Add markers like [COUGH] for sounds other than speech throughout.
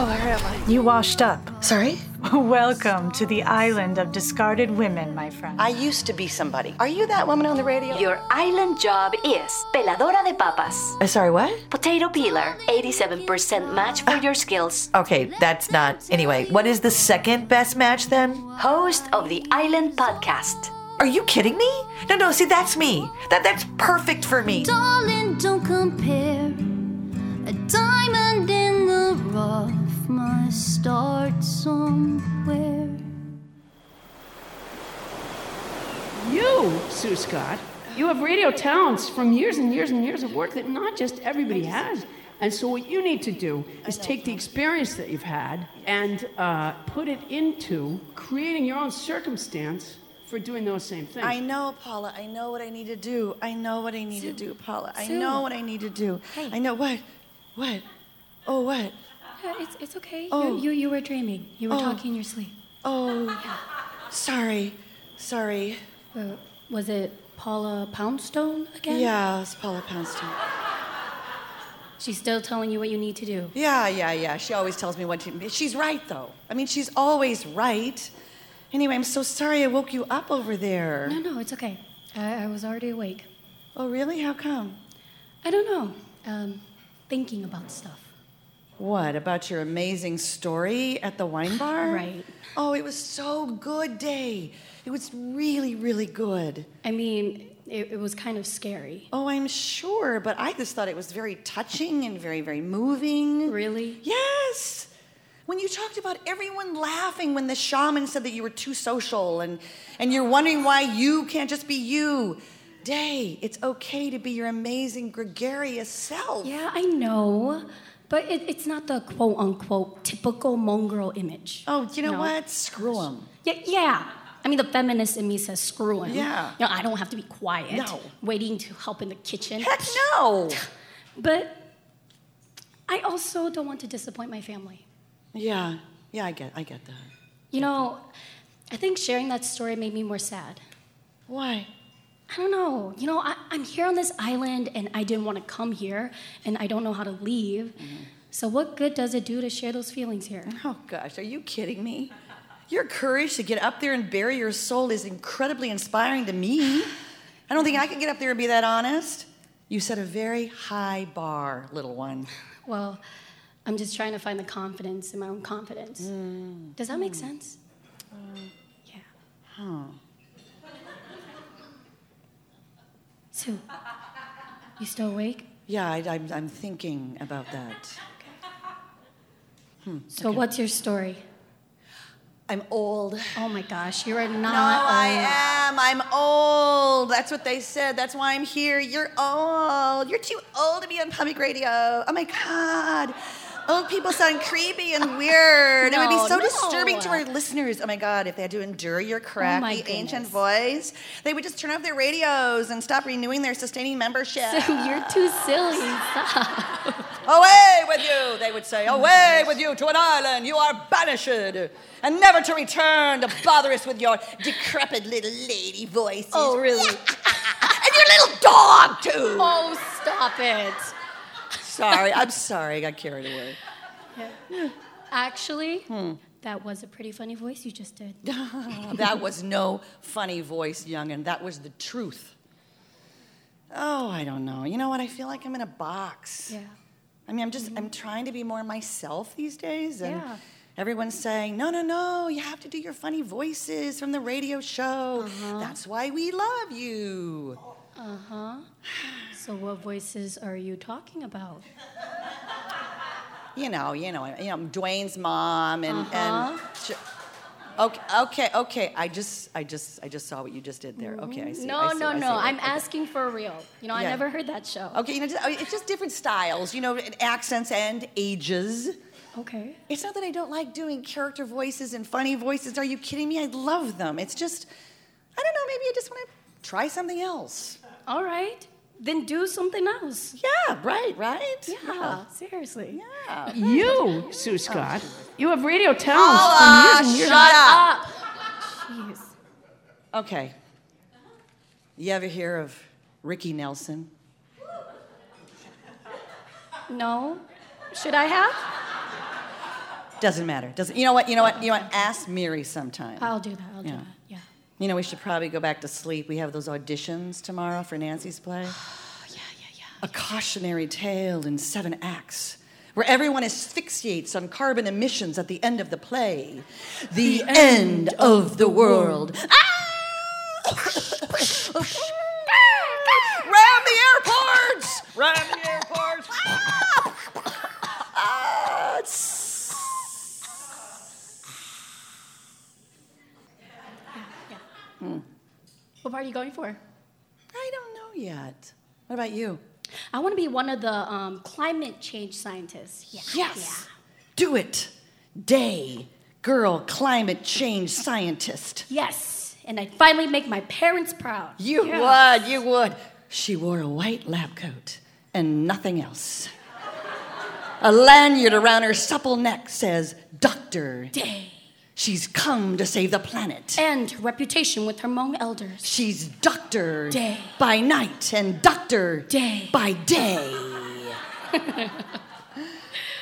Oh, where am I? You washed up. Sorry? [LAUGHS] Welcome to the island of discarded women, my friend. I used to be somebody. Are you that woman on the radio? Your island job is peladora de papas. Uh, sorry, what? Potato peeler, 87% match for your skills. Okay, that's not. Anyway, what is the second best match then? Host of the Island Podcast. Are you kidding me? No, no, see, that's me. That That's perfect for me. Darling, don't compare. A diamond in the rough must start somewhere. You, Sue Scott, you have radio talents from years and years and years of work that not just everybody has. And so, what you need to do is take the experience that you've had and uh, put it into creating your own circumstance for doing those same things. I know, Paula. I know what I need to do. I know what I need to do, Paula. I know what I need to do. Hey. I know what? What? Oh, what? Yeah, it's, it's okay. Oh. You, you, you were dreaming. You were Oh. talking in your sleep. Oh, sorry. Sorry. Uh, was it Paula Poundstone again? Yeah, it's Paula Poundstone. She's still telling you what you need to do. Yeah, yeah, yeah. She always tells me what to. She's right, though. I mean, she's always right. Anyway, I'm so sorry I woke you up over there. No, no, it's okay. I, I was already awake. Oh, really? How come? I don't know. Um, thinking about stuff. What about your amazing story at the wine [SIGHS] bar? Right. Oh, it was so good, Day. It was really, really good. I mean, it, it was kind of scary. Oh, I'm sure, but I just thought it was very touching and very, very moving. Really? Yes. When you talked about everyone laughing when the shaman said that you were too social and, and you're wondering why you can't just be you. Day, it's okay to be your amazing, gregarious self. Yeah, I know. But it, it's not the quote unquote typical Hmong girl image. Oh, you know No. what? Screw them. Yeah, yeah. I mean, the feminist in me says screw him. Yeah. You know, I don't have to be quiet. No. Waiting to help in the kitchen. Heck no. [SIGHS] But I also don't want to disappoint my family. Yeah, yeah, I get, I get that. You know, I think sharing that story made me more sad. Why? I don't know. You know, I, I'm here on this island and I didn't want to come here and I don't know how to leave. Mm-hmm. So, what good does it do to share those feelings here? Oh gosh, are you kidding me? Your courage to get up there and bury your soul is incredibly inspiring to me. I don't think I could get up there and be that honest. You set a very high bar, little one. Well, I'm just trying to find the confidence in my own confidence. Mm. Does that make sense? Uh, yeah. You still awake? Yeah, I, I'm, I'm thinking about that. Hmm. So, what's your story? I'm old. Oh my gosh, you are not. No, I am. I'm old. That's what they said. That's why I'm here. You're old. You're too old to be on public radio. Oh my God. Old people sound creepy and weird. it would be so no. disturbing to our listeners. Oh my God, if they had to endure your oh crappy ancient voice, they would just turn off their radios and stop renewing their sustaining membership. Sue, you're too silly. Stop. [LAUGHS] Away with you, they would say. Away with you to an island. You are banished. And never to return to bother us with your decrepit little lady voices. Oh, really? [LAUGHS] and your little dog, too. Oh, stop it. Sorry, I'm sorry. I got carried away. Actually, that was a pretty funny voice you just did. [LAUGHS] that was no funny voice, youngin'. That was the truth. Oh, I don't know. You know what? I feel like I'm in a box. Yeah. I mean, I'm just, I'm trying to be more myself these days. And Yeah. everyone's saying, no, no, no, you have to do your funny voices from the radio show. Uh-huh. That's why we love you. Uh-huh. [SIGHS] [SIGHS] [SIGHS] So, what voices are you talking about? [LAUGHS] You know, you know, you know, Dwayne's mom and, Uh-huh. and sh- okay, okay, okay. I just, I just, I just saw what you just did there. Okay, I see. No, I see, no, I see. no. I'm Okay. asking for a real. You know, I never heard that show. Okay, you know, just, it's just different styles, you know, accents and ages. Okay. It's not that I don't like doing character voices and funny voices. Are you kidding me? I love them. It's just, I don't know, maybe I just want to try something else. All right. Then do something else. Yeah, right, right? Yeah, seriously. Yeah. You, Sue Scott, you have radio talents Paula, from years shut up. Jeez. Okay. You ever hear of Ricky Nelson? No. Should I have? Doesn't matter. Doesn't. You know what? You know what? You know what? Ask Miri sometime. I'll do that. I'll do that. Yeah. You know, we should probably go back to sleep. We have those auditions tomorrow for Nancy's play. [SIGHS] Yeah, yeah, yeah. A cautionary tale in seven acts, where everyone asphyxiates on carbon emissions at the end of the play. The, end, of the world. Ah! [LAUGHS] Ram the airports! Ram the airports! Ah, it's- What part are you going for? I don't know yet. What about you? I want to be one of the um, climate change scientists. Yeah. Yes. Do it. Day, girl, climate change scientist. Yes. And I'd finally make my parents proud. You Yeah. would, you would. She wore a white lab coat and nothing else. A lanyard around her supple neck says, Doctor. Day. She's come to save the planet. And her reputation with her Hmong elders. She's Doctor Day. by night and Doctor Day. by day. [LAUGHS]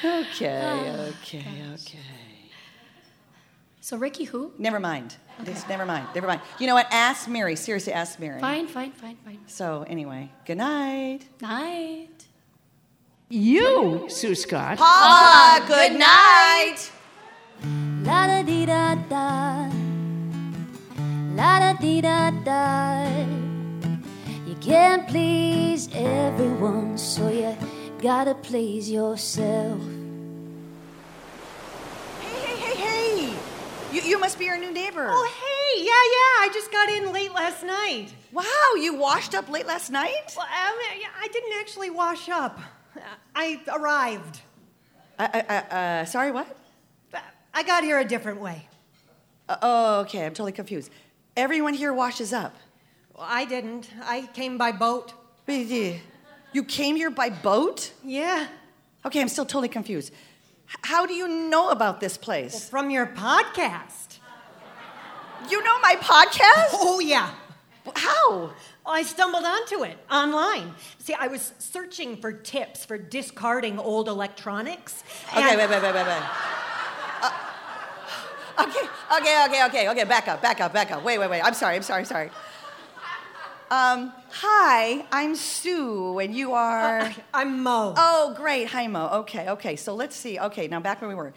okay, oh, okay, okay. So Ricky who? Never mind. Just never mind. Never mind. You know what? Ask Mary. Seriously, ask Mary. Fine, fine, fine, fine. So anyway, good night. Night. You, Sue Scott. Paula, good night. La da dee da da. La da dee da da. You can't please everyone, so you gotta please yourself. Hey, hey, hey, hey. You, you must be our new neighbor. Oh, hey, yeah, yeah. I just got in late last night. Wow, you washed up late last night? Well, um, I didn't actually wash up. I arrived. Uh, uh, uh, uh, sorry, what? I got here a different way. Uh, oh, okay, I'm totally confused. Everyone here washes up. Well, I didn't. I came by boat. You came here by boat? Yeah. Okay, I'm still totally confused. H- How do you know about this place? From your podcast. You know my podcast? Oh, yeah. How? I stumbled onto it online. See, I was searching for tips for discarding old electronics. Okay, wait, wait, wait, wait, wait. Uh, okay, okay, okay, okay, okay. Back up, back up, back up. Wait, wait, wait. I'm sorry, I'm sorry, I'm sorry. Um, hi, I'm Sue, and you are. I'm Mo. Oh, great. Hi, Mo. Okay, okay. So let's see. Okay, now back where we were.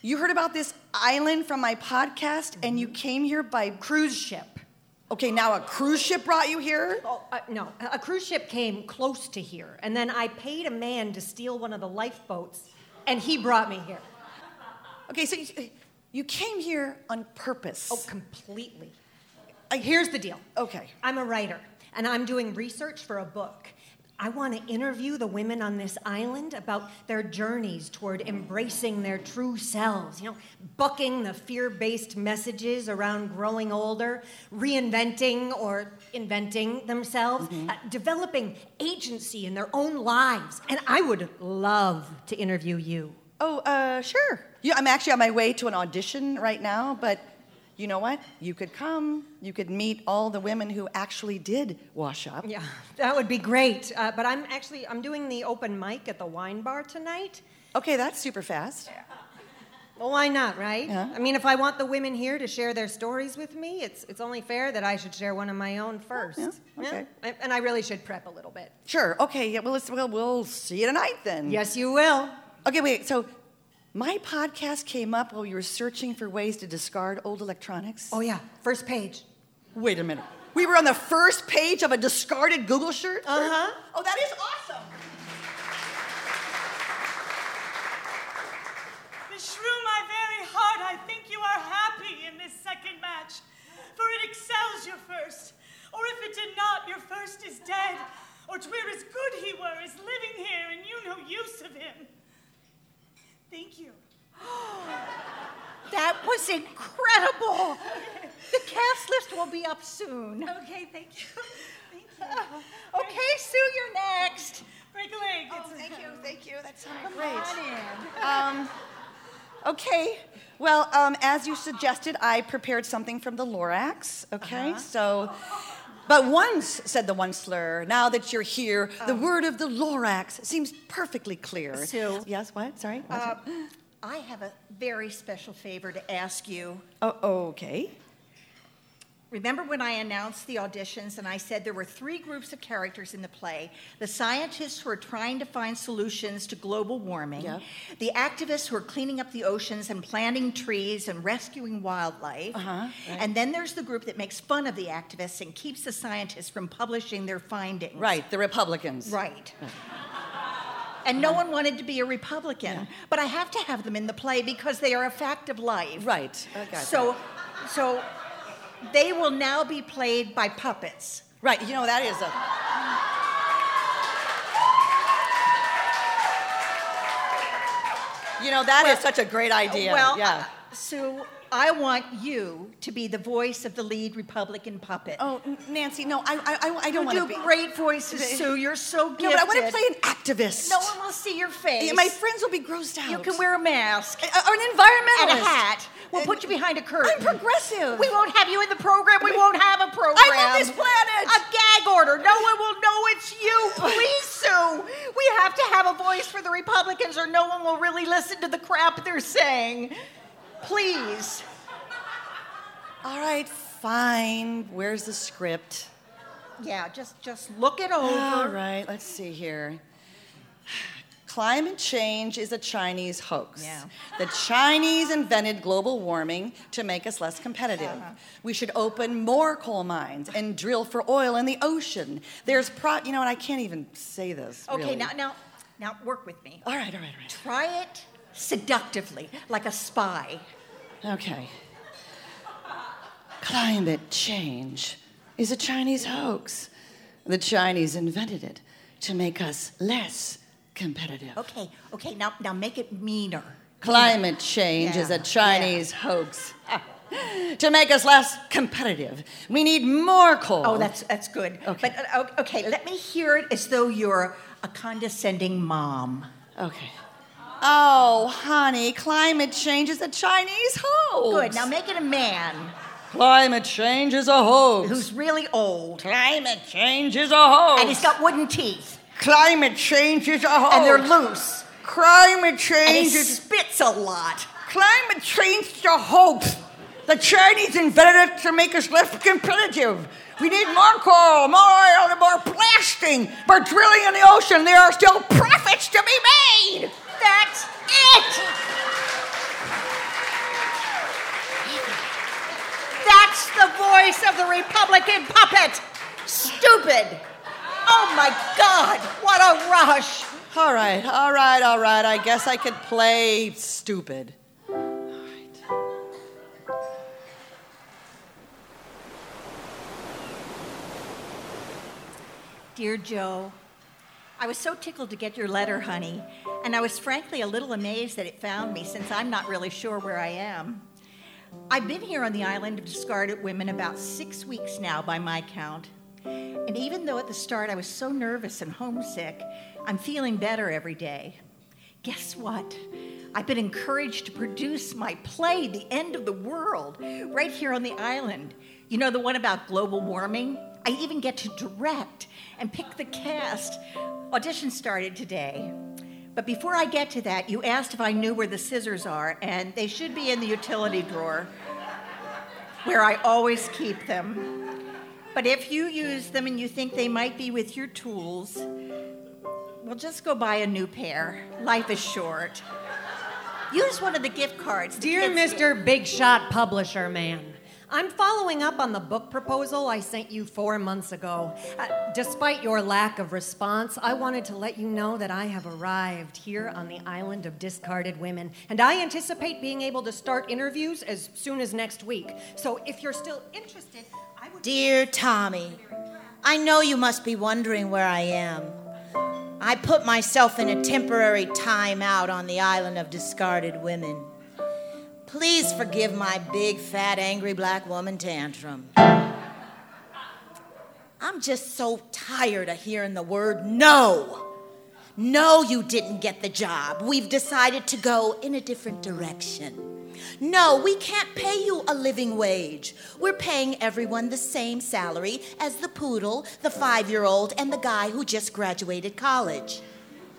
You heard about this island from my podcast, and you came here by cruise ship. Okay, now a cruise ship brought you here? Oh, uh, no. A cruise ship came close to here, and then I paid a man to steal one of the lifeboats, and he brought me here. Okay, so you, came here on purpose. Oh, completely. Uh, here's the deal. Okay. I'm a writer, and I'm doing research for a book. I want to interview the women on this island about their journeys toward embracing their true selves, you know, bucking the fear based messages around growing older, reinventing or inventing themselves, uh, developing agency in their own lives. And I would love to interview you. Oh, uh, sure. Yeah, I'm actually on my way to an audition right now, but you know what? You could come. You could meet all the women who actually did wash up. Yeah, that would be great. Uh, but I'm actually I'm doing the open mic at the wine bar tonight. Okay, that's super fast. Well, why not, right? Yeah. I mean, if I want the women here to share their stories with me, it's it's only fair that I should share one of my own first. yeah, okay. And- And I really should prep a little bit. Sure. Okay. Yeah. Well, let's, well, we'll see you tonight then. Yes, you will. Okay. Wait. So, my podcast came up while you were searching for ways to discard old electronics. Oh yeah, first page. Wait a minute. We were on the first page of a discarded Google shirt. Uh huh. Oh, that is awesome. Beshrew my very heart, I think you are happy in this second match, for it excels your first. Or if it did not, your first is dead. Or twere as good he were as living here, and you no use of him. Thank you. [GASPS] That was incredible. The cast list will be up soon. Okay, thank you. [LAUGHS] Thank you. [LAUGHS] Okay, Sue, you're next. Break a leg. Oh, It's- thank you. Thank you. That sounded Come great. on in. Um, okay. Well, um, as you suggested, I prepared something from the Lorax. Okay. So, but once said the Once-ler. Now that you're here, the word of the Lorax seems perfectly clear. Sue. Yes. What? Sorry. Uh, I have a very special favor to ask you. Oh, okay. Remember when I announced the auditions and I said there were three groups of characters in the play the scientists who are trying to find solutions to global warming, Yeah. the activists who are cleaning up the oceans and planting trees and rescuing wildlife, Uh-huh, right. and then there's the group that makes fun of the activists and keeps the scientists from publishing their findings. Right, the Republicans. Right. And no one wanted to be a Republican, but I have to have them in the play because they are a fact of life. Right. So, so they will now be played by puppets. Right, you know, that is a. You know, that is such a great idea. Well, yeah. uh, Sue, I want you to be the voice of the lead Republican puppet. Oh, Nancy, no, I, I, I- I don't you want to do be. great voices, [LAUGHS] Sue. You're so gifted. No, but I want to play an activist. No one will see your face. My friends will be grossed out. You can wear a mask. Or an environmentalist. And a hat. We'll put you behind a curtain. I'm progressive. We won't have you in the program. We won't have a program. I'm on this planet. A gag order. No one will know it's you. Please, Sue. We have to have a voice for the Republicans or no one will really listen to the crap they're saying. Please. All right, fine. Where's the script? Yeah, just just look it over. All right, let's see here. Climate change is a Chinese hoax. Yeah. The Chinese invented global warming to make us less competitive. Uh-huh. We should open more coal mines and drill for oil in the ocean. There's pro, you know, and I can't even say this. Okay, really. now now now work with me. All right, all right, all right. Try it seductively, like a spy. Okay. Climate change is a Chinese hoax. The Chinese invented it to make us less competitive. Okay, okay, now now make it meaner. Climate change is a Chinese hoax. [LAUGHS] to make us less competitive. We need more coal. Oh, that's that's good. Okay. But uh, okay, let me hear it as though you're a condescending mom. Okay. Oh, honey, climate change is a Chinese hoax. Good. Now make it a man Climate change is a hoax. who's really old Climate change is a hoax. and he's got wooden teeth Climate change is a hoax. and they're loose Climate change and he is spits a lot. climate change is a hoax. The Chinese invented it to make us less competitive. We need more coal, more oil, and more blasting. We're drilling in the ocean. There are still profits to be made. That's it. That's the voice of the Republican puppet. Stupid. Oh my God! What a rush. All right, all right, all right. I guess I could play stupid. Dear Joe, I was so tickled to get your letter, honey, and I was frankly a little amazed that it found me since I'm not really sure where I am. I've been here on the island of discarded women about six weeks now, by my count. And even though at the start I was so nervous and homesick, I'm feeling better every day. Guess what? I've been encouraged to produce my play, The End of the World, right here on the island. You know, the one about global warming? I even get to direct and pick the cast. Audition started today. But before I get to that, you asked if I knew where the scissors are, and they should be in the utility drawer, where I always keep them. But if you use them and you think they might be with your tools, well, just go buy a new pair. Life is short. Use one of the gift cards. Dear Mr. Big Shot Publisher Man, I'm following up on the book proposal I sent you four months ago. Uh, despite your lack of response, I wanted to let you know that I have arrived here on the island of discarded women, and I anticipate being able to start interviews as soon as next week. So if you're still interested, I would. Dear Tommy, I know you must be wondering where I am. I put myself in a temporary timeout on the island of discarded women. Please forgive my big, fat, angry black woman tantrum. I'm just so tired of hearing the word no. No, you didn't get the job. We've decided to go in a different direction. No, we can't pay you a living wage. We're paying everyone the same salary as the poodle, the five year old, and the guy who just graduated college.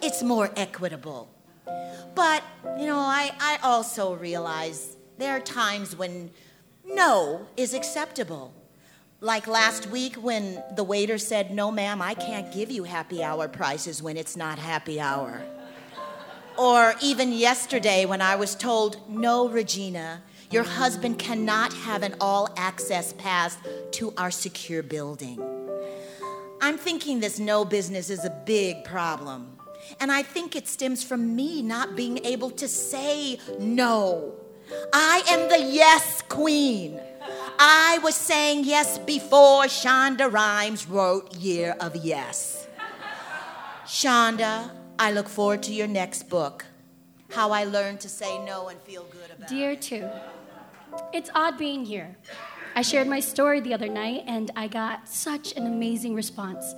It's more equitable. But, you know, I, I also realize there are times when no is acceptable. Like last week when the waiter said, No, ma'am, I can't give you happy hour prices when it's not happy hour. Or even yesterday when I was told, No, Regina, your husband cannot have an all access pass to our secure building. I'm thinking this no business is a big problem. And I think it stems from me not being able to say no. I am the yes queen. I was saying yes before Shonda Rhimes wrote Year of Yes. Shonda, I look forward to your next book. How I learned to say no and feel good about It. Dear too, it's odd being here. I shared my story the other night and I got such an amazing response.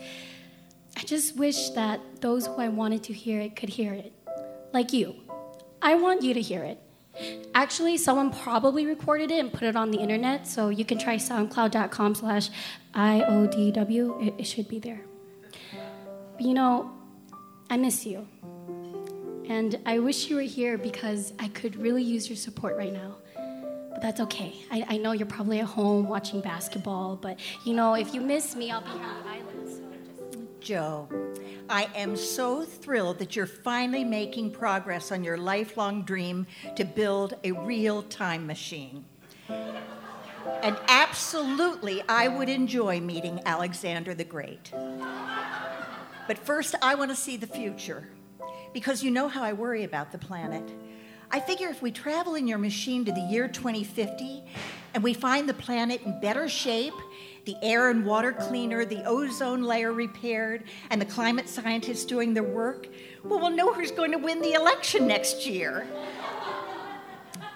I just wish that those who I wanted to hear it could hear it. Like you. I want you to hear it. Actually, someone probably recorded it and put it on the internet, so you can try soundcloud.com slash IODW. It, it should be there. But you know, I miss you. And I wish you were here because I could really use your support right now. But that's okay. I, I know you're probably at home watching basketball, but you know, if you miss me, I'll be here Joe, I am so thrilled that you're finally making progress on your lifelong dream to build a real time machine. And absolutely, I would enjoy meeting Alexander the Great. But first, I want to see the future because you know how I worry about the planet. I figure if we travel in your machine to the year 2050 and we find the planet in better shape, the air and water cleaner, the ozone layer repaired, and the climate scientists doing their work, well, we'll know who's going to win the election next year.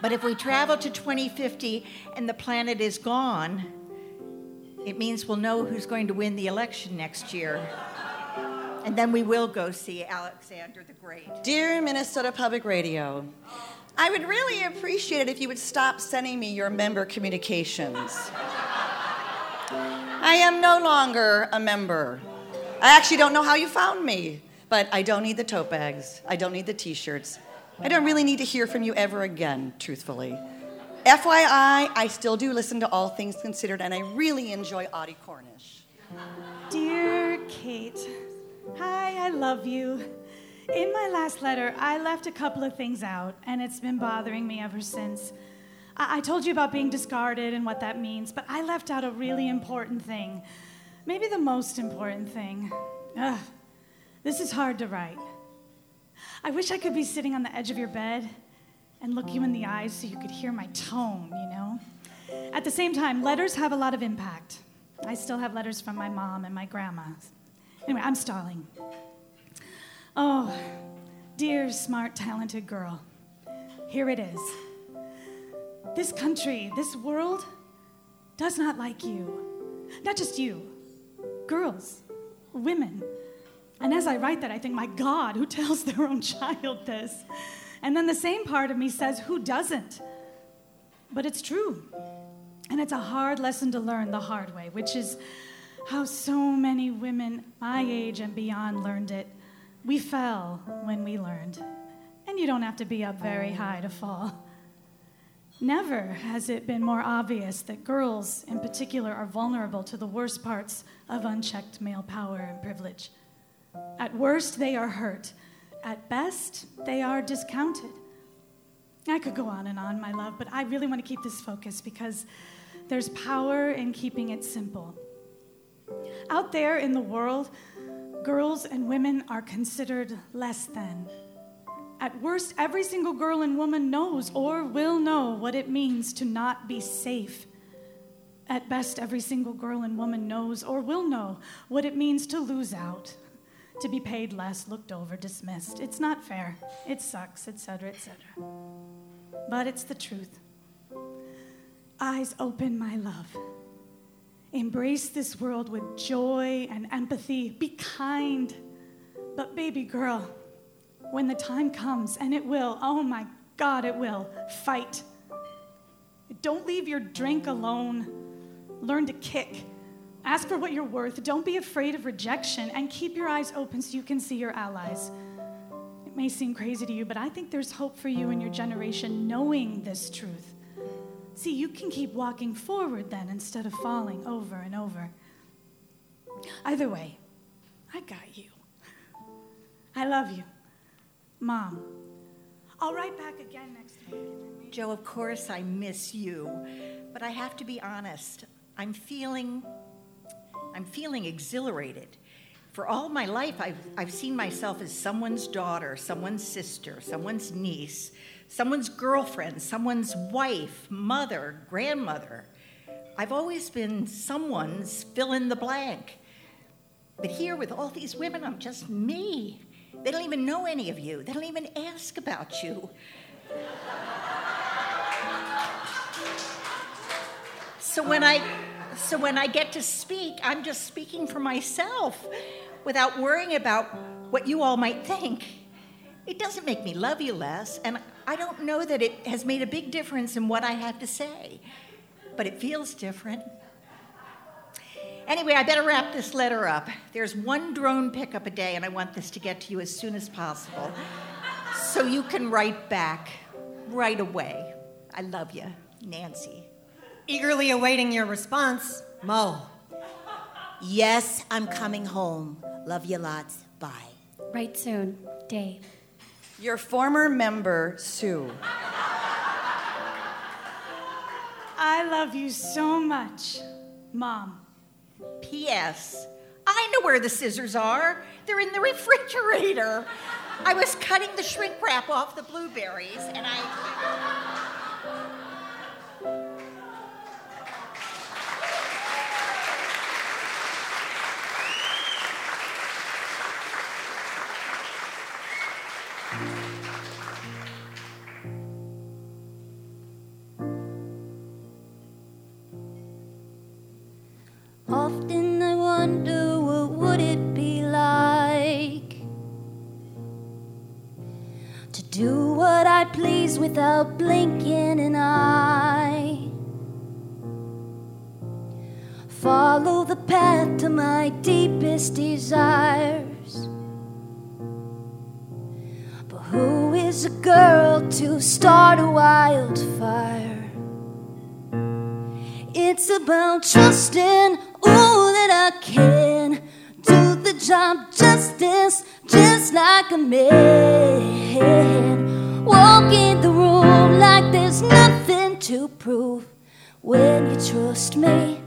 But if we travel to 2050 and the planet is gone, it means we'll know who's going to win the election next year. And then we will go see Alexander the Great. Dear Minnesota Public Radio, I would really appreciate it if you would stop sending me your member communications. I am no longer a member. I actually don't know how you found me, but I don't need the tote bags. I don't need the t shirts. I don't really need to hear from you ever again, truthfully. FYI, I still do listen to All Things Considered, and I really enjoy Audie Cornish. Dear Kate, hi, I love you. In my last letter, I left a couple of things out, and it's been bothering me ever since. I, I told you about being discarded and what that means, but I left out a really important thing. Maybe the most important thing. Ugh, this is hard to write. I wish I could be sitting on the edge of your bed and look you in the eyes so you could hear my tone, you know? At the same time, letters have a lot of impact. I still have letters from my mom and my grandma. Anyway, I'm stalling. Oh, dear, smart, talented girl, here it is. This country, this world does not like you. Not just you, girls, women. And as I write that, I think, my God, who tells their own child this? And then the same part of me says, who doesn't? But it's true. And it's a hard lesson to learn the hard way, which is how so many women my age and beyond learned it. We fell when we learned. And you don't have to be up very high to fall. Never has it been more obvious that girls, in particular, are vulnerable to the worst parts of unchecked male power and privilege. At worst, they are hurt. At best, they are discounted. I could go on and on, my love, but I really want to keep this focus because there's power in keeping it simple. Out there in the world, girls and women are considered less than. At worst, every single girl and woman knows or will know what it means to not be safe. At best, every single girl and woman knows or will know what it means to lose out, to be paid less, looked over, dismissed. It's not fair. It sucks, etc., etc. But it's the truth. Eyes open, my love. Embrace this world with joy and empathy. Be kind. But, baby girl, when the time comes, and it will, oh my God, it will, fight. Don't leave your drink alone. Learn to kick. Ask for what you're worth. Don't be afraid of rejection and keep your eyes open so you can see your allies. It may seem crazy to you, but I think there's hope for you and your generation knowing this truth. See, you can keep walking forward then instead of falling over and over. Either way, I got you. I love you. Mom. I'll write back again next week. Joe, of course I miss you, but I have to be honest. I'm feeling I'm feeling exhilarated. For all my life, I've, I've seen myself as someone's daughter, someone's sister, someone's niece, someone's girlfriend, someone's wife, mother, grandmother. I've always been someone's fill in the blank. But here, with all these women, I'm just me. They don't even know any of you, they don't even ask about you. So when I so when I get to speak, I'm just speaking for myself without worrying about what you all might think. It doesn't make me love you less, and I don't know that it has made a big difference in what I have to say, but it feels different. Anyway, I better wrap this letter up. There's one drone pickup a day, and I want this to get to you as soon as possible so you can write back right away. I love you, Nancy. Eagerly awaiting your response, Mo. Yes, I'm coming home. Love you lots. Bye. Write soon, Dave. Your former member, Sue. I love you so much, Mom. P.S. I know where the scissors are. They're in the refrigerator. I was cutting the shrink wrap off the blueberries and I. a man. Walk in the room like there's nothing to prove. When you trust me,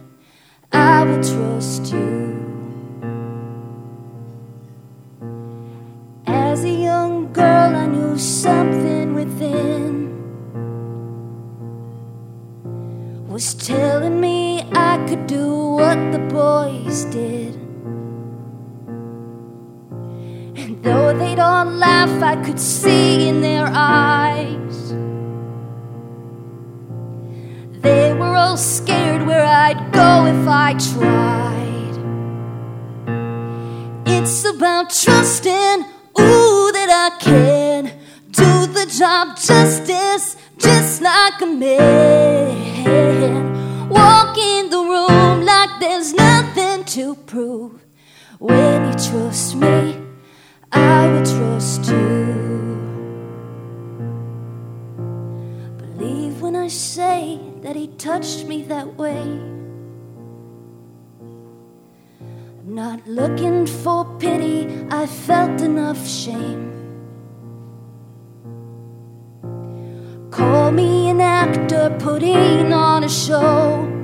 I will trust you. As a young girl, I knew something within was telling me I could do what the boys did. Though they'd all laugh, I could see in their eyes. They were all scared where I'd go if I tried. It's about trusting, ooh, that I can do the job justice, just like a man. Walk in the room like there's nothing to prove. When you trust me, I will trust you. Believe when I say that he touched me that way. I'm not looking for pity, I felt enough shame. Call me an actor putting on a show.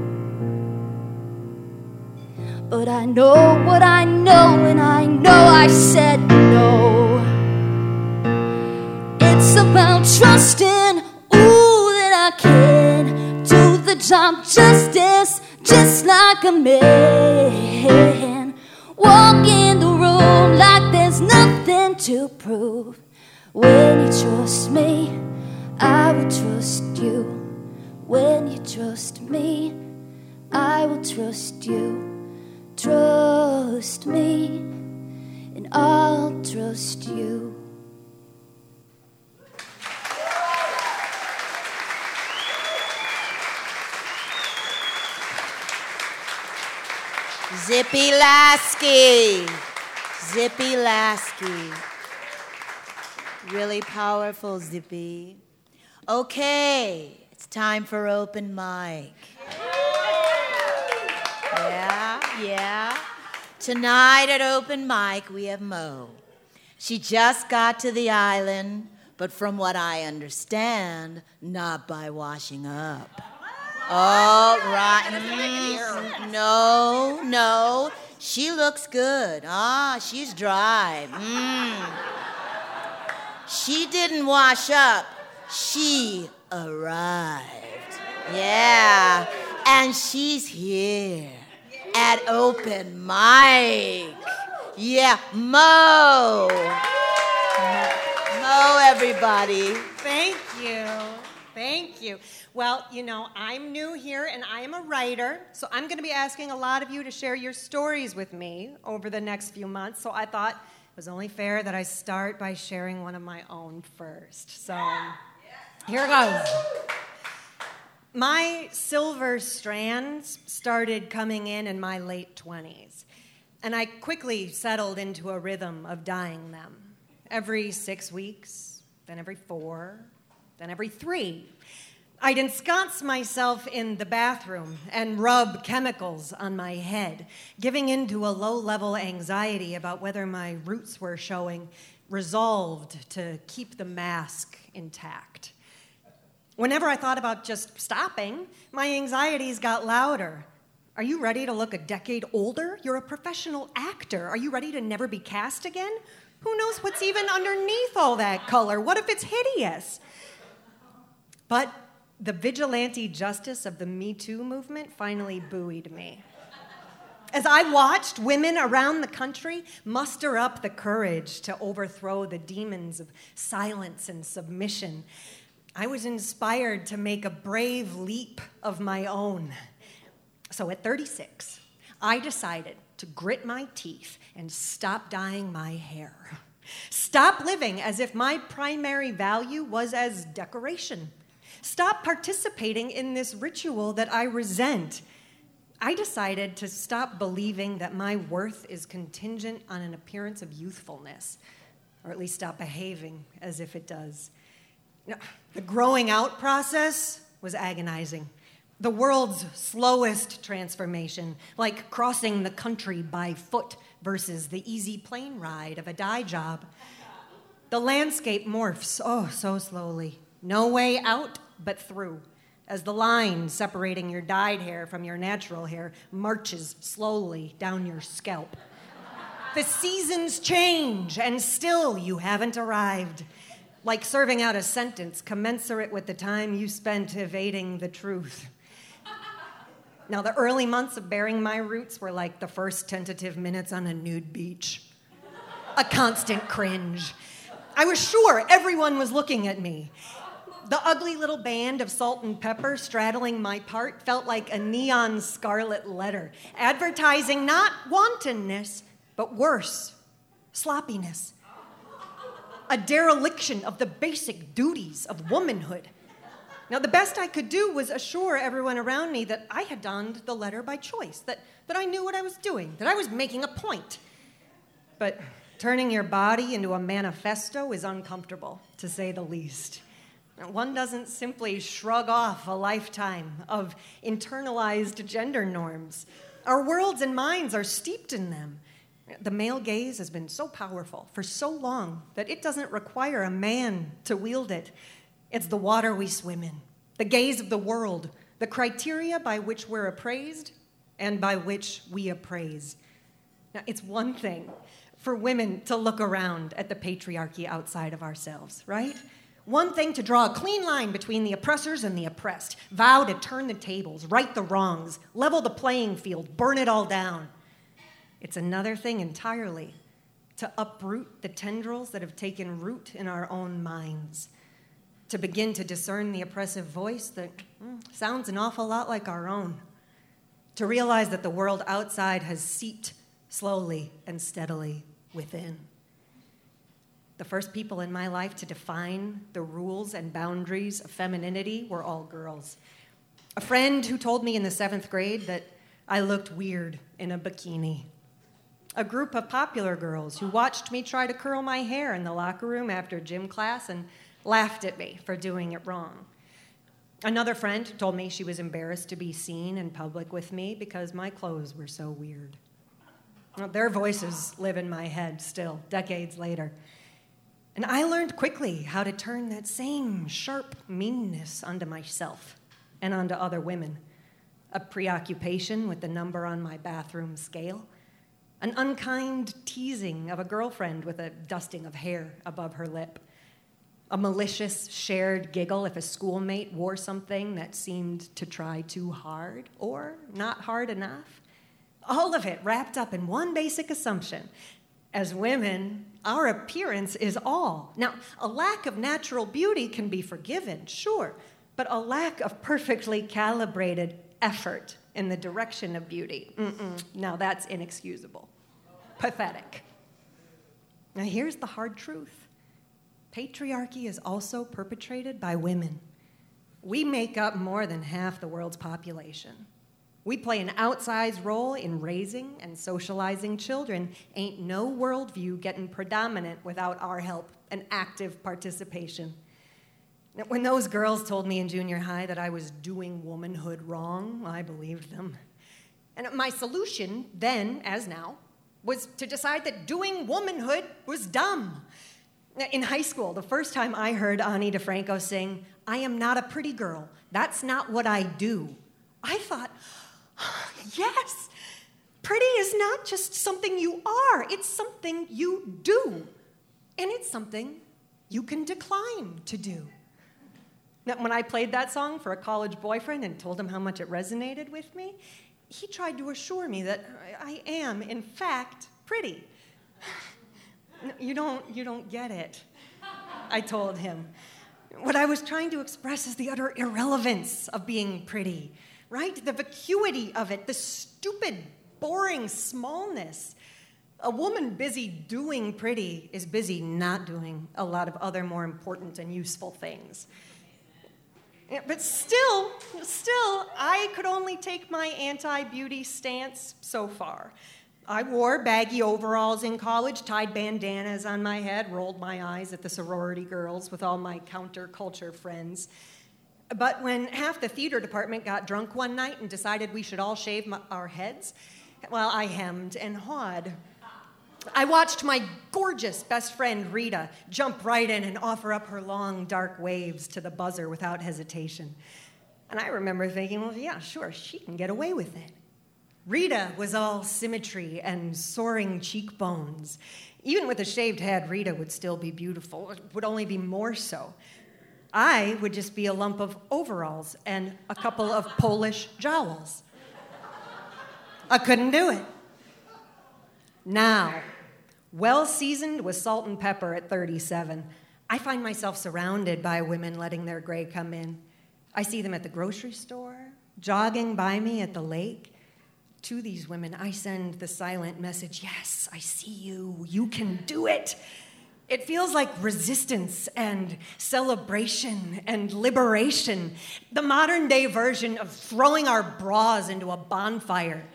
But I know what I know, and I know I said no. It's about trusting, ooh, that I can do the job justice, just like a man. Walk in the room like there's nothing to prove. When you trust me, I will trust you. When you trust me, I will trust you. Trust me, and I'll trust you. Zippy Lasky. Zippy Lasky. Really powerful, Zippy. Okay, it's time for open mic. Yeah, yeah. Tonight at open mic, we have Mo. She just got to the island, but from what I understand, not by washing up. Oh, right. Mm, no, no. She looks good. Ah, she's dry. Mm. She didn't wash up. She arrived. Yeah. And she's here at open mic. Yeah, Mo. Mo, everybody. Thank you. Thank you. Well, you know, I'm new here and I am a writer, so I'm going to be asking a lot of you to share your stories with me over the next few months. So I thought it was only fair that I start by sharing one of my own first. So here goes. My silver strands started coming in in my late 20s, and I quickly settled into a rhythm of dyeing them every six weeks, then every four, then every three. I'd ensconce myself in the bathroom and rub chemicals on my head, giving into a low level anxiety about whether my roots were showing, resolved to keep the mask intact. Whenever I thought about just stopping, my anxieties got louder. Are you ready to look a decade older? You're a professional actor. Are you ready to never be cast again? Who knows what's even underneath all that color? What if it's hideous? But the vigilante justice of the Me Too movement finally buoyed me. As I watched women around the country muster up the courage to overthrow the demons of silence and submission, I was inspired to make a brave leap of my own. So at 36, I decided to grit my teeth and stop dyeing my hair. Stop living as if my primary value was as decoration. Stop participating in this ritual that I resent. I decided to stop believing that my worth is contingent on an appearance of youthfulness, or at least stop behaving as if it does. The growing out process was agonizing. The world's slowest transformation, like crossing the country by foot versus the easy plane ride of a dye job. The landscape morphs, oh, so slowly. No way out but through, as the line separating your dyed hair from your natural hair marches slowly down your scalp. the seasons change, and still you haven't arrived like serving out a sentence commensurate with the time you spent evading the truth. Now, the early months of bearing my roots were like the first tentative minutes on a nude beach. A constant cringe. I was sure everyone was looking at me. The ugly little band of salt and pepper straddling my part felt like a neon scarlet letter, advertising not wantonness, but worse, sloppiness a dereliction of the basic duties of womanhood. Now, the best I could do was assure everyone around me that I had donned the letter by choice, that, that I knew what I was doing, that I was making a point. But turning your body into a manifesto is uncomfortable, to say the least. One doesn't simply shrug off a lifetime of internalized gender norms. Our worlds and minds are steeped in them. The male gaze has been so powerful for so long that it doesn't require a man to wield it. It's the water we swim in, the gaze of the world, the criteria by which we're appraised and by which we appraise. Now, it's one thing for women to look around at the patriarchy outside of ourselves, right? One thing to draw a clean line between the oppressors and the oppressed, vow to turn the tables, right the wrongs, level the playing field, burn it all down. It's another thing entirely to uproot the tendrils that have taken root in our own minds, to begin to discern the oppressive voice that mm, sounds an awful lot like our own, to realize that the world outside has seeped slowly and steadily within. The first people in my life to define the rules and boundaries of femininity were all girls. A friend who told me in the seventh grade that I looked weird in a bikini a group of popular girls who watched me try to curl my hair in the locker room after gym class and laughed at me for doing it wrong. Another friend told me she was embarrassed to be seen in public with me because my clothes were so weird. Well, their voices live in my head still, decades later. And I learned quickly how to turn that same sharp meanness onto myself and onto other women. A preoccupation with the number on my bathroom scale, an unkind teasing of a girlfriend with a dusting of hair above her lip, a malicious shared giggle if a schoolmate wore something that seemed to try too hard or not hard enough. All of it wrapped up in one basic assumption. As women, our appearance is all. Now, a lack of natural beauty can be forgiven, sure, but a lack of perfectly calibrated effort in the direction of beauty, now that's inexcusable. Pathetic. Now, here's the hard truth patriarchy is also perpetrated by women. We make up more than half the world's population. We play an outsized role in raising and socializing children. Ain't no worldview getting predominant without our help and active participation. When those girls told me in junior high that I was doing womanhood wrong, I believed them. And my solution, then as now, was to decide that doing womanhood was dumb. In high school, the first time I heard Ani DiFranco sing, I am not a pretty girl, that's not what I do, I thought, [SIGHS] yes, pretty is not just something you are, it's something you do. And it's something you can decline to do. Now, when I played that song for a college boyfriend and told him how much it resonated with me, he tried to assure me that I am, in fact, pretty. You don't, you don't get it, I told him. What I was trying to express is the utter irrelevance of being pretty, right? The vacuity of it, the stupid, boring smallness. A woman busy doing pretty is busy not doing a lot of other more important and useful things. But still, still, I could only take my anti beauty stance so far. I wore baggy overalls in college, tied bandanas on my head, rolled my eyes at the sorority girls with all my counterculture friends. But when half the theater department got drunk one night and decided we should all shave my, our heads, well, I hemmed and hawed. I watched my gorgeous best friend Rita jump right in and offer up her long, dark waves to the buzzer without hesitation. And I remember thinking, well, yeah, sure, she can get away with it. Rita was all symmetry and soaring cheekbones. Even with a shaved head, Rita would still be beautiful, it would only be more so. I would just be a lump of overalls and a couple of Polish jowls. I couldn't do it. Now, well seasoned with salt and pepper at 37, I find myself surrounded by women letting their gray come in. I see them at the grocery store, jogging by me at the lake. To these women, I send the silent message Yes, I see you. You can do it. It feels like resistance and celebration and liberation, the modern day version of throwing our bras into a bonfire.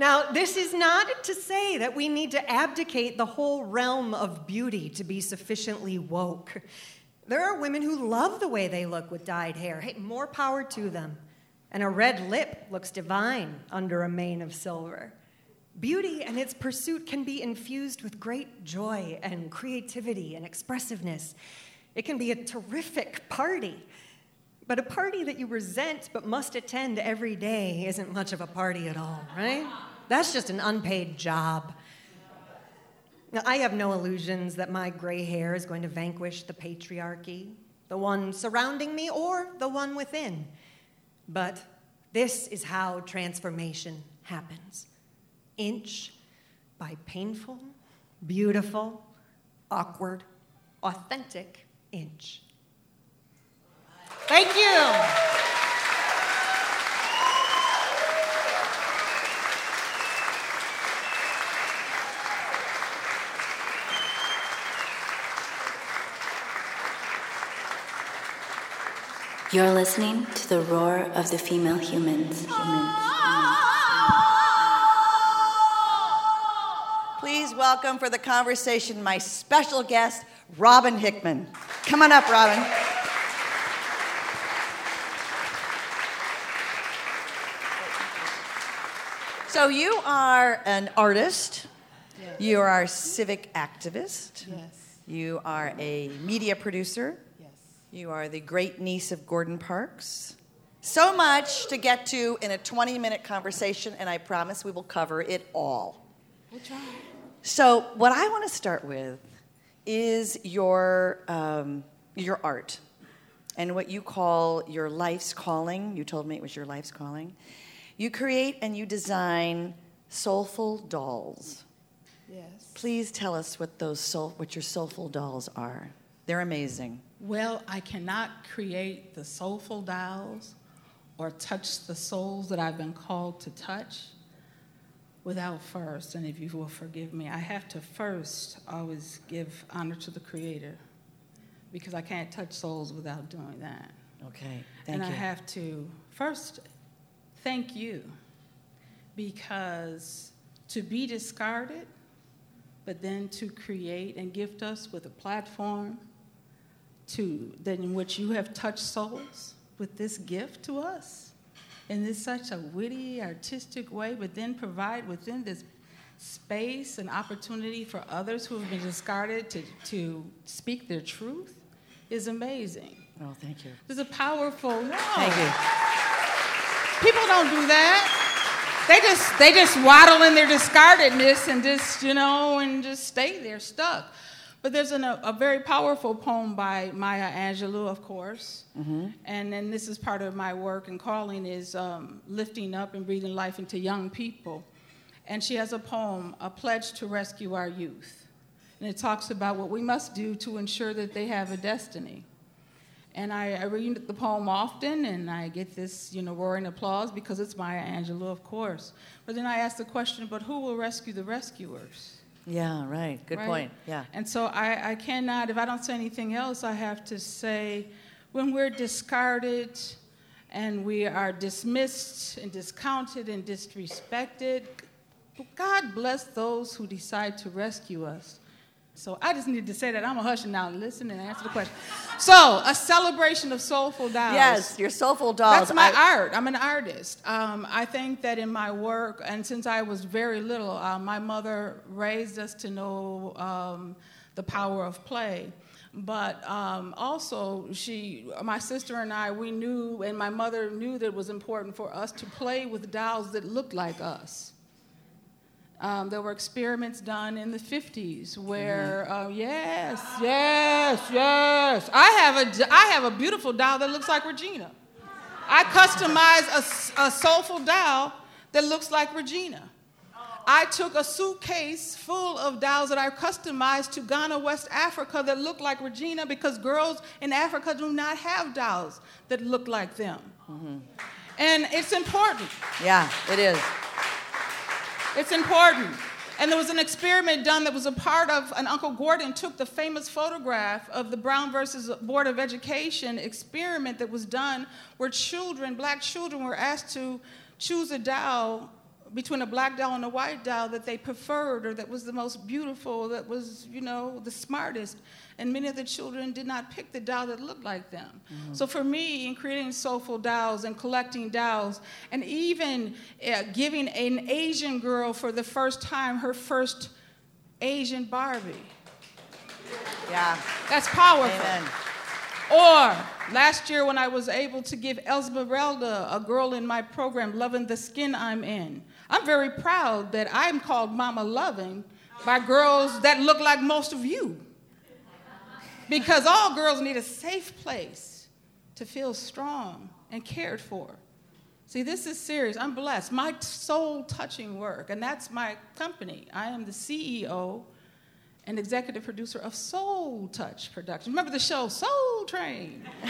Now, this is not to say that we need to abdicate the whole realm of beauty to be sufficiently woke. There are women who love the way they look with dyed hair. Hey, more power to them. And a red lip looks divine under a mane of silver. Beauty and its pursuit can be infused with great joy and creativity and expressiveness. It can be a terrific party. But a party that you resent but must attend every day isn't much of a party at all, right? That's just an unpaid job. Now, I have no illusions that my gray hair is going to vanquish the patriarchy, the one surrounding me or the one within. But this is how transformation happens inch by painful, beautiful, awkward, authentic inch. Thank you. You're listening to the roar of the female humans. humans. Please welcome for the conversation my special guest, Robin Hickman. Come on up, Robin. So, you are an artist, Yes. you are a civic activist, Yes. you are a media producer, Yes. You are the great niece of Gordon Parks. So much to get to in a 20 minute conversation, and I promise we will cover it all. We'll try. So, what I want to start with is your, um, your art and what you call your life's calling. You told me it was your life's calling. You create and you design soulful dolls. Yes. Please tell us what those soul, what your soulful dolls are. They're amazing. Well, I cannot create the soulful dolls or touch the souls that I've been called to touch without first, and if you will forgive me, I have to first always give honor to the Creator because I can't touch souls without doing that. Okay, thank and you. I have to first thank you because to be discarded, but then to create and gift us with a platform to that in which you have touched souls with this gift to us in this such a witty, artistic way, but then provide within this space and opportunity for others who have been discarded to, to speak their truth is amazing. Oh, thank you. There's a powerful no. Thank you. People don't do that. They just they just waddle in their discardedness and just you know and just stay there stuck. But there's an, a, a very powerful poem by Maya Angelou, of course, Mhm. and then this is part of my work and calling is um, lifting up and breathing life into young people. And she has a poem, A Pledge to Rescue Our Youth. And it talks about what we must do to ensure that they have a destiny. And I, I read the poem often, and I get this, you know, roaring applause because it's Maya Angelou, of course. But then I ask the question, but who will rescue the rescuers? Yeah, right. Good Right? point. Yeah. And so I, I cannot, if I don't say anything else, I have to say when we're discarded and we are dismissed and discounted and disrespected, God bless those who decide to rescue us. So I just need to say that. I'm a hush now listen and answer the question. So, a celebration of soulful dolls. Yes, your soulful dolls. That's my I- art. I'm an artist. Um, I think that in my work, and since I was very little, uh, my mother raised us to know um, the power of play. But um, also, she, my sister and I, we knew, and my mother knew that it was important for us to play with dolls that looked like us. Um, there were experiments done in the 50s where, uh, yes, yes, yes. I have, a, I have a beautiful doll that looks like Regina. I customized a, a soulful doll that looks like Regina. I took a suitcase full of dolls that I customized to Ghana, West Africa that looked like Regina because girls in Africa do not have dolls that look like them. And it's important. Yeah, it is. It's important. And there was an experiment done that was a part of, and Uncle Gordon took the famous photograph of the Brown versus Board of Education experiment that was done where children, black children, were asked to choose a doll between a black doll and a white doll that they preferred or that was the most beautiful, that was, you know, the smartest. And many of the children did not pick the doll that looked like them. So for me, in creating soulful dolls and collecting dolls, and even uh, giving an Asian girl for the first time her first Asian Barbie. Yeah. That's powerful. Amen. Or last year when I was able to give Esmeralda, a girl in my program, Loving the Skin I'm In. I'm very proud that I'm called Mama Loving by girls that look like most of you. Because all girls need a safe place to feel strong and cared for. See, this is serious. I'm blessed. My soul touching work, and that's my company. I am the CEO and executive producer of Soul Touch Productions. Remember the show Soul Train? [LAUGHS]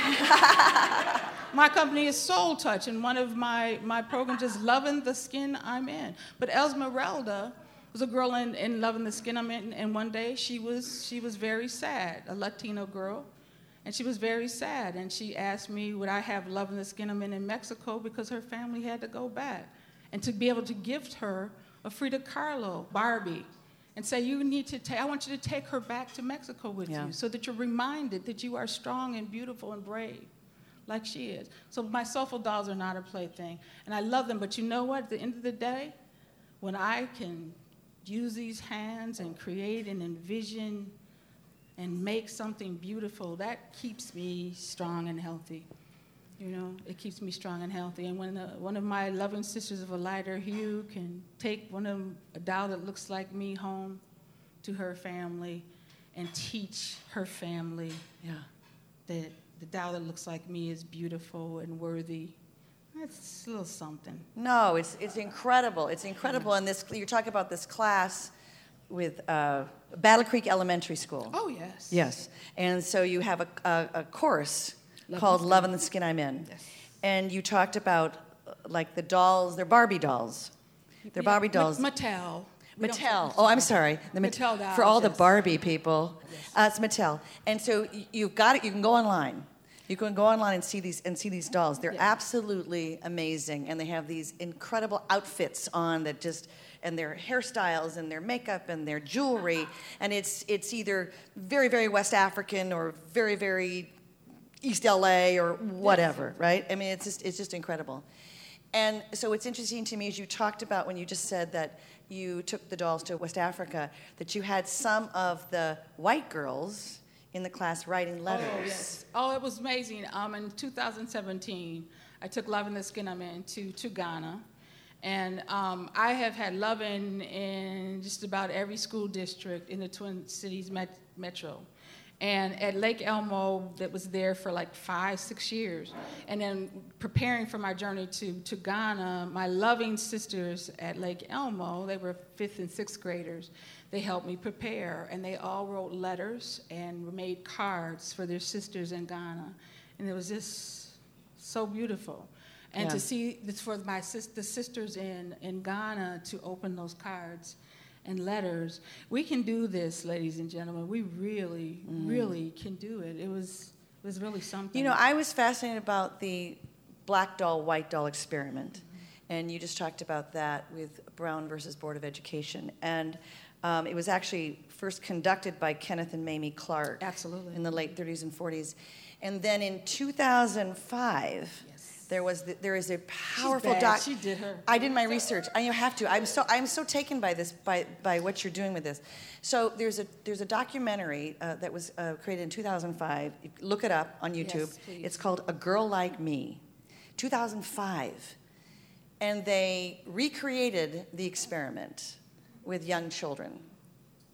my company is Soul Touch, and one of my, my programs is Loving the Skin I'm In. But Esmeralda was a girl in, in Loving the Skin I'm In, and one day she was, she was very sad, a Latino girl. And she was very sad, and she asked me, would I have Loving the Skin I'm In in Mexico because her family had to go back. And to be able to gift her a Frida Kahlo Barbie and say, You need to take, I want you to take her back to Mexico with Yeah. you so that you're reminded that you are strong and beautiful and brave like she is. So my soulful dolls are not a plaything. And I love them, but you know what? At the end of the day, when I can use these hands and create and envision and make something beautiful, that keeps me strong and healthy. You know, it keeps me strong and healthy. And when uh, one of my loving sisters of a lighter hue can take one of a doll that looks like me home to her family and teach her family Yeah. that the doll that looks like me is beautiful and worthy, that's a little something. No, it's, it's incredible. It's incredible. And this, you're talking about this class with uh, Battle Creek Elementary School. Oh, yes. Yes. And so you have a, a, a course Love called. Love in the Skin I'm In. And you talked about uh, like the dolls, they're Barbie dolls. They're Yeah, Barbie dolls. Mattel. We Mattel. Oh, I'm sorry. The Mat- Mattel dolls, For all the. Barbie people, uh, it's Mattel. And so you've got it. You can go online. You can go online and see these and see these dolls. They're absolutely amazing, and they have these incredible outfits on that just and their hairstyles and their makeup and their jewelry, and it's it's either very very West African or very very East LA or whatever, right? I mean, it's just it's just incredible. And so it's interesting to me as you talked about when you just said that you took the dolls to West Africa, that you had some of the white girls in the class writing letters. Oh, yes. Oh, it was amazing. Um, in 2017, I took Love in the Skin I'm In to, to Ghana. And um, I have had in in just about every school district in the Twin Cities met- metro. And at Lake Elmo, that was there for like five, six years. And then preparing for my journey to, to Ghana, my loving sisters at Lake Elmo, they were fifth and sixth graders, they helped me prepare. And they all wrote letters and made cards for their sisters in Ghana. And it was just so beautiful. And Yeah. to see this for my sis- the sisters in, in Ghana to open those cards and letters. We can do this, ladies and gentlemen. We really, Mm. really can do it. It was it was really something. You know, I was fascinated about the black doll, white doll experiment. Mm-hmm. And you just talked about that with Brown versus Board of Education. And um, it was actually first conducted by Kenneth and Mamie Clark. Absolutely. In the late 30s and 40s. And then in 2005, there was the, there is a powerful doc. She did her. I did my research. I have to. I'm so I'm so taken by this by by what you're doing with this. So there's a there's a documentary uh, that was uh, created in 2005. Look it up on YouTube. Yes, it's called A Girl Like Me, 2005, and they recreated the experiment with young children.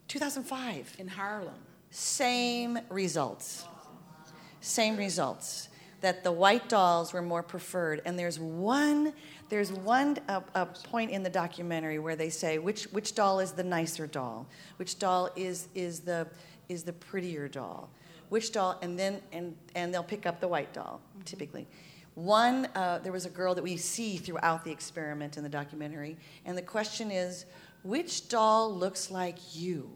2005. in Harlem. Same results. Same results. That the white dolls were more preferred. And there's one, there's one uh, uh, point in the documentary where they say which which doll is the nicer doll, which doll is is the is the prettier doll, which doll, and then and and they'll pick up the white doll typically. One, uh, there was a girl that we see throughout the experiment in the documentary, and the question is, which doll looks like you?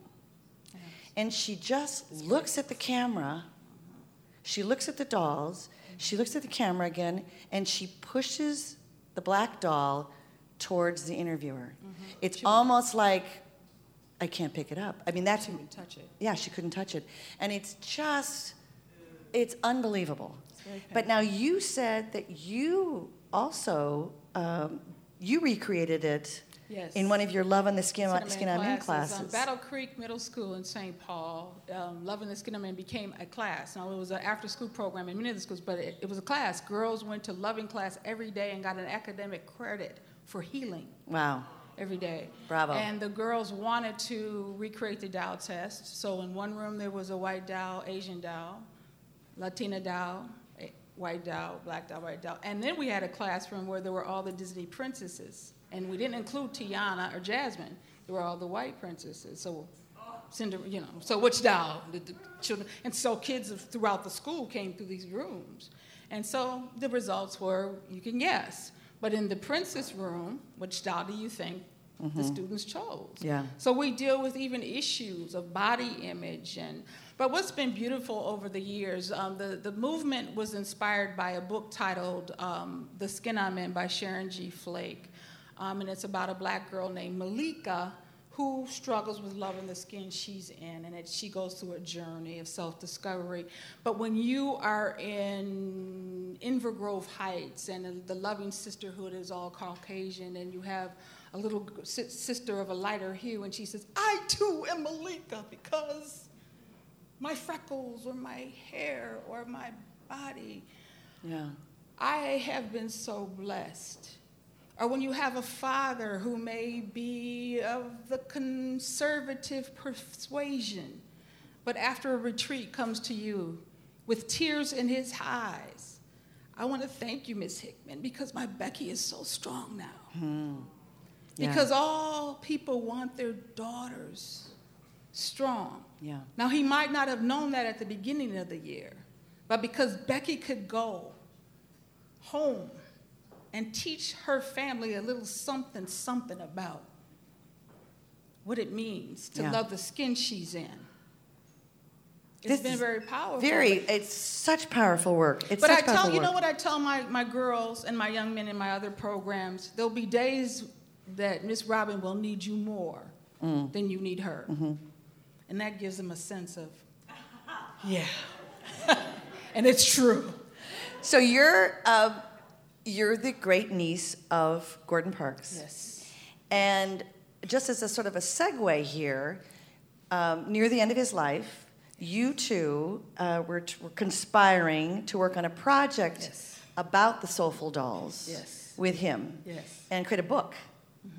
And she just looks at the camera. She looks at the dolls. She looks at the camera again, and she pushes the black doll towards the interviewer. It's almost like I can't pick it up. I mean, that's couldn't touch it. Yeah, she couldn't touch it, and it's just, it's unbelievable. very But now you said that you also um, you recreated it Yes. in one of your Love on the Skin, Skin I'm In classes. Um, Battle Creek Middle School in St. Paul, um, Loving the Skin I'm In became a class. Now, it was an after school program in many of the schools, but it, it was a class. Girls went to loving class every day and got an academic credit for healing wow. every day. Bravo. And the girls wanted to recreate the Dow test. So in one room there was a white Dow, Asian Dow, Latina Dow, white Dow, black Dow, white Dow. And then we had a classroom where there were all the Disney princesses. And we didn't include Tiana or Jasmine. There were all the white princesses. So Cinderella, you know, so which Dow? The, the children. And so kids throughout the school came through these rooms. And so the results were, you can guess. But in the princess room, which Dow do you think the students chose? Yeah. So we deal with even issues of body image and. But what's been beautiful over the years, um, the, the movement was inspired by a book titled um, The Skin I'm In by Sharon G. Flake. Um, and it's about a black girl named Maleeka who struggles with loving the skin she's in, and that she goes through a journey of self-discovery. But when you are in Inver Grove Heights, and the loving sisterhood is all Caucasian, and you have a little sister of a lighter hue, and she says, "I too am Maleeka because my freckles, or my hair, or my body." Yeah. I have been so blessed. Or when you have a father who may be of the conservative persuasion, but after a retreat comes to you with tears in his eyes. I want to thank you, Miss Hickman, because my Becky is so strong now. Hmm. Yeah. Because all people want their daughters strong. Yeah. Now, he might not have known that at the beginning of the year, but because Becky could go home and teach her family a little something, something about what it means to Yeah. love the skin she's in. It's This been very powerful. Very, it's such powerful work. It's but I tell you know what I tell my, my girls and my young men in my other programs. There'll be days that Miss Robin will need you more Mm. than you need her, Mhm. and that gives them a sense of yeah, [LAUGHS] and it's true. So you're uh, you're the great niece of Gordon Parks. Yes. And just as a sort of a segue here, um, near the end of his life, you two uh, were, t- were conspiring to work on a project about the Soulful Dolls Yes. with him Yes. and create a book.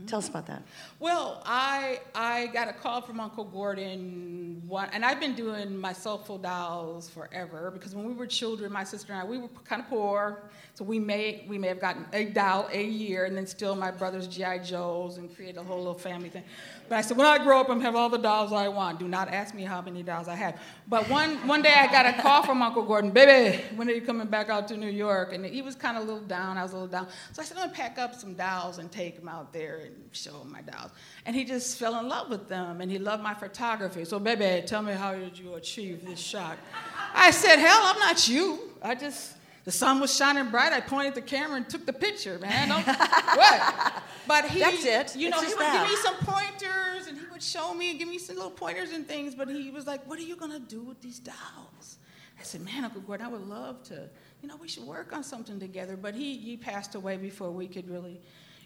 Tell us about that. Well, I I got a call from Uncle Gordon, one, and I've been doing my soulful dolls forever because when we were children, my sister and I, we were kind of poor, so we may we may have gotten a doll a year, and then still my brother's GI Joes and create a whole little family thing. But I said, when I grow up, I'm gonna have all the dolls I want. Do not ask me how many dolls I have. But one one day I got a call from Uncle Gordon, baby, when are you coming back out to New York? And he was kind of a little down. I was a little down. So I said, I'm gonna pack up some dolls and take them out there and show him my dolls. And he just fell in love with them, and he loved my photography. So, baby, tell me how did you achieve this shot? I said, hell, I'm not you. I just the sun was shining bright. I pointed the camera and took the picture, man. Don't, [LAUGHS] what? But he, That's it. You It's know, he would that. give me some pointers, and he would show me and give me some little pointers and things. But he was like, "What are you gonna do with these dolls?" I said, "Man, Uncle Gordon, I would love to. You know, we should work on something together." But he he passed away before we could really,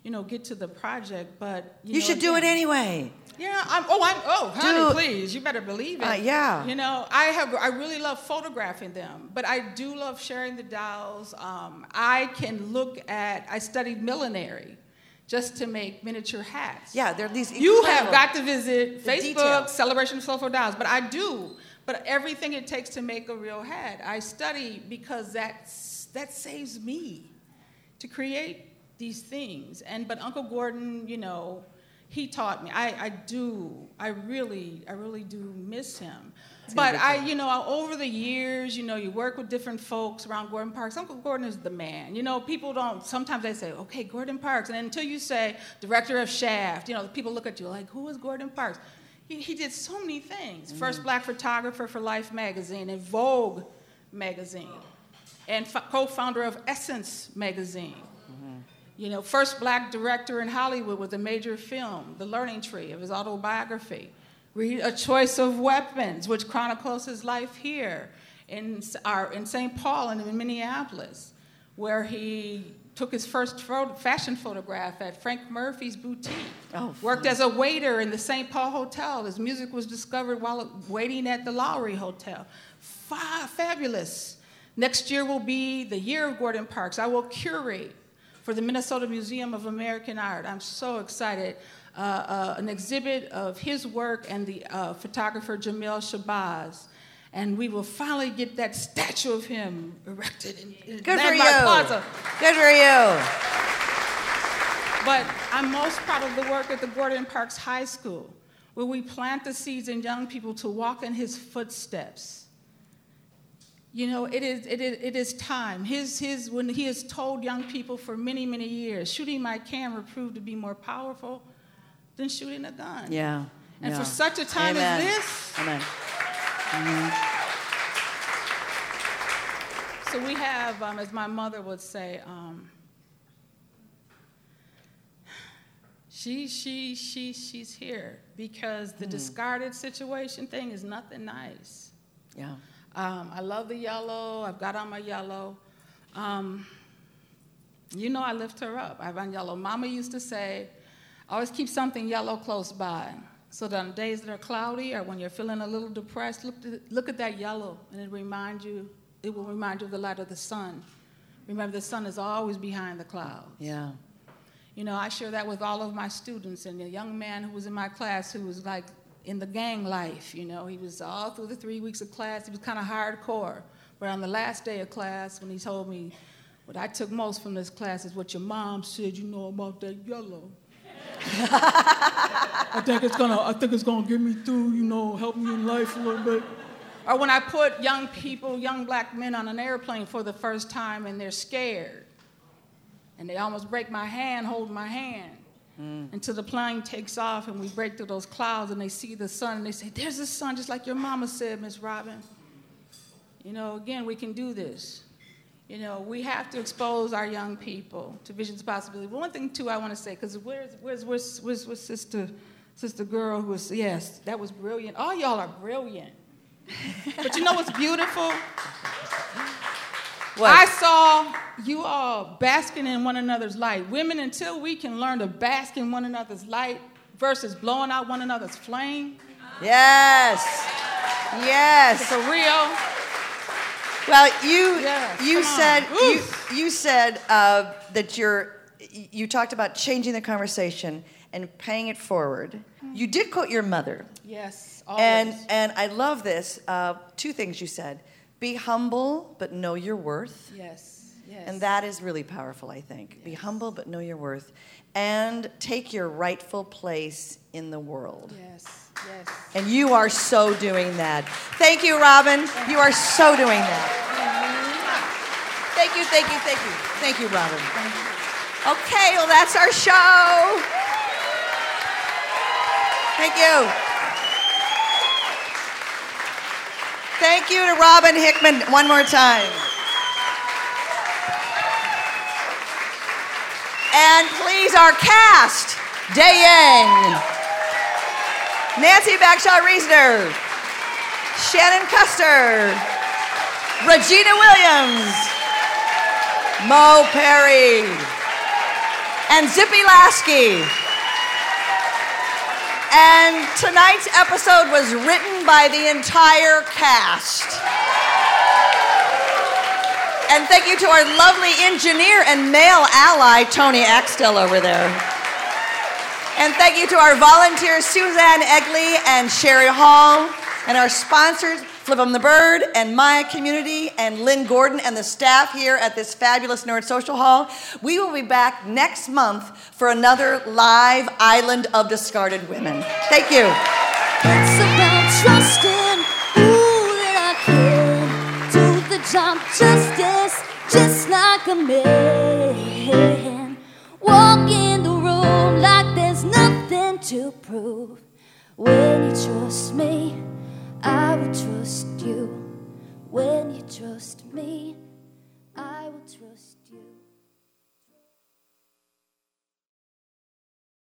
you know, get to the project. But you, You, know, should do it anyway. yeah, I'm, oh, I'm, oh, honey, Do- please, you better believe it. Uh, yeah. You know, I have, I really love photographing them, but I do love sharing the dolls. Um, I can look at, I studied millinery just to make miniature hats. Yeah, there are these. You have got to visit Facebook, detail. Celebration of Soulful Dolls, but I do. But everything it takes to make a real hat, I study because that's, that saves me to create these things. And but Uncle Gordon, you know, he taught me. I, I do. I really, I really do miss him. But I, you know, over the years, you know, you work with different folks around Gordon Parks. Uncle Gordon is the man. You know, people don't. Sometimes they say, "Okay, Gordon Parks," and until you say director of Shaft, you know, people look at you like, "Who is Gordon Parks?" He, he did so many things. First black photographer for Life magazine and Vogue magazine, and f- co-founder of Essence magazine. You know, first black director in Hollywood with a major film, The Learning Tree, of his autobiography. Read A Choice of Weapons, which chronicles his life here in, our, in St. Paul and in Minneapolis, where he took his first photo, fashion photograph at Frank Murphy's boutique. Oh, Worked as a waiter in the St. Paul Hotel. His music was discovered while waiting at the Lowry Hotel. Fa- fabulous. Next year will be the year of Gordon Parks. I will curate for the Minnesota Museum of American Art. I'm so excited. Uh, uh, an exhibit of his work and the uh, photographer Jamel Shabazz. And we will finally get that statue of him erected in, in Good for you. Plaza. Good for you. But I'm most proud of the work at the Gordon Parks High School, where we plant the seeds in young people to walk in his footsteps. You know, it is, it is, it is time. His, his, when he has told young people for many, many years, shooting my camera proved to be more powerful than shooting a gun. Yeah. And yeah. for such a time Amen. as this, Amen. Mhm. So we have, um, as my mother would say, um, she, she, she, she's here because the Hmm. discarded situation thing is nothing nice. Yeah. Um, I love the yellow. I've got on my yellow. Um, you know, I lift her up. I have on yellow. Mama used to say, always keep something yellow close by. So that on days that are cloudy or when you're feeling a little depressed, look, to, look at that yellow and it remind you, it will remind you of the light of the sun. Remember, the sun is always behind the clouds. Yeah. You know, I share that with all of my students. And a young man who was in my class who was like in the gang life, you know, he was all through the three weeks of class, he was kind of hardcore. But on the last day of class, when he told me, what I took most from this class is what your mom said, you know, about that yellow. [LAUGHS] I think it's gonna, I think it's gonna get me through, you know, help me in life a little bit. Or when I put young people, young black men on an airplane for the first time and they're scared. And they almost break my hand holding my hand. Mm. Until the plane takes off and we break through those clouds and they see the sun and they say, There's the sun, just like your mama said, Miss Robin. You know, again, we can do this. You know, we have to expose our young people to visions of possibility. One thing, too, I want to say, because where's, where's, where's, where's, where's sister, sister girl who was, yes, that was brilliant. All y'all are brilliant. [LAUGHS] but you know what's beautiful? I saw you all basking in one another's light. Women, until we can learn to bask in one another's light versus blowing out one another's flame. Yes. Yes. For real. Well, you Yeah, you said you, you said uh, that you're you talked about changing the conversation and paying it forward. You did quote your mother, Yes, always. and and I love this. Uh, two things you said: be humble, but know your worth. yes, yes. And that is really powerful, I think. Be humble, but know your worth. And take your rightful place in the world. Yes, yes. And you are so doing that. Thank you, Robin. You are so doing that. Thank you, thank you, thank you. Thank you, Robin. Okay, well, that's our show. Thank you. Thank you to Robin Hickman one more time. And please, our cast Day Yang, Nancy Bagshaw Reasoner, Shannon Custer, Regina Williams, Mo Perry, and Zippy Lasky. And tonight's episode was written by the entire cast. And thank you to our lovely engineer and male ally, Tony Axtell, over there. And thank you to our volunteers, Suzanne Egley and Sherry Hall, and our sponsors, Flip 'em the Bird and Maya Community, and Lynn Gordon, and the staff here at this fabulous Nerd Social Hall. We will be back next month for another live Island of Discarded Women. Thank you. It's about trusting ooh that I do the job justice, just like a man. Walk in the room like there's nothing to prove. When you trust me, I will trust you. When you trust me,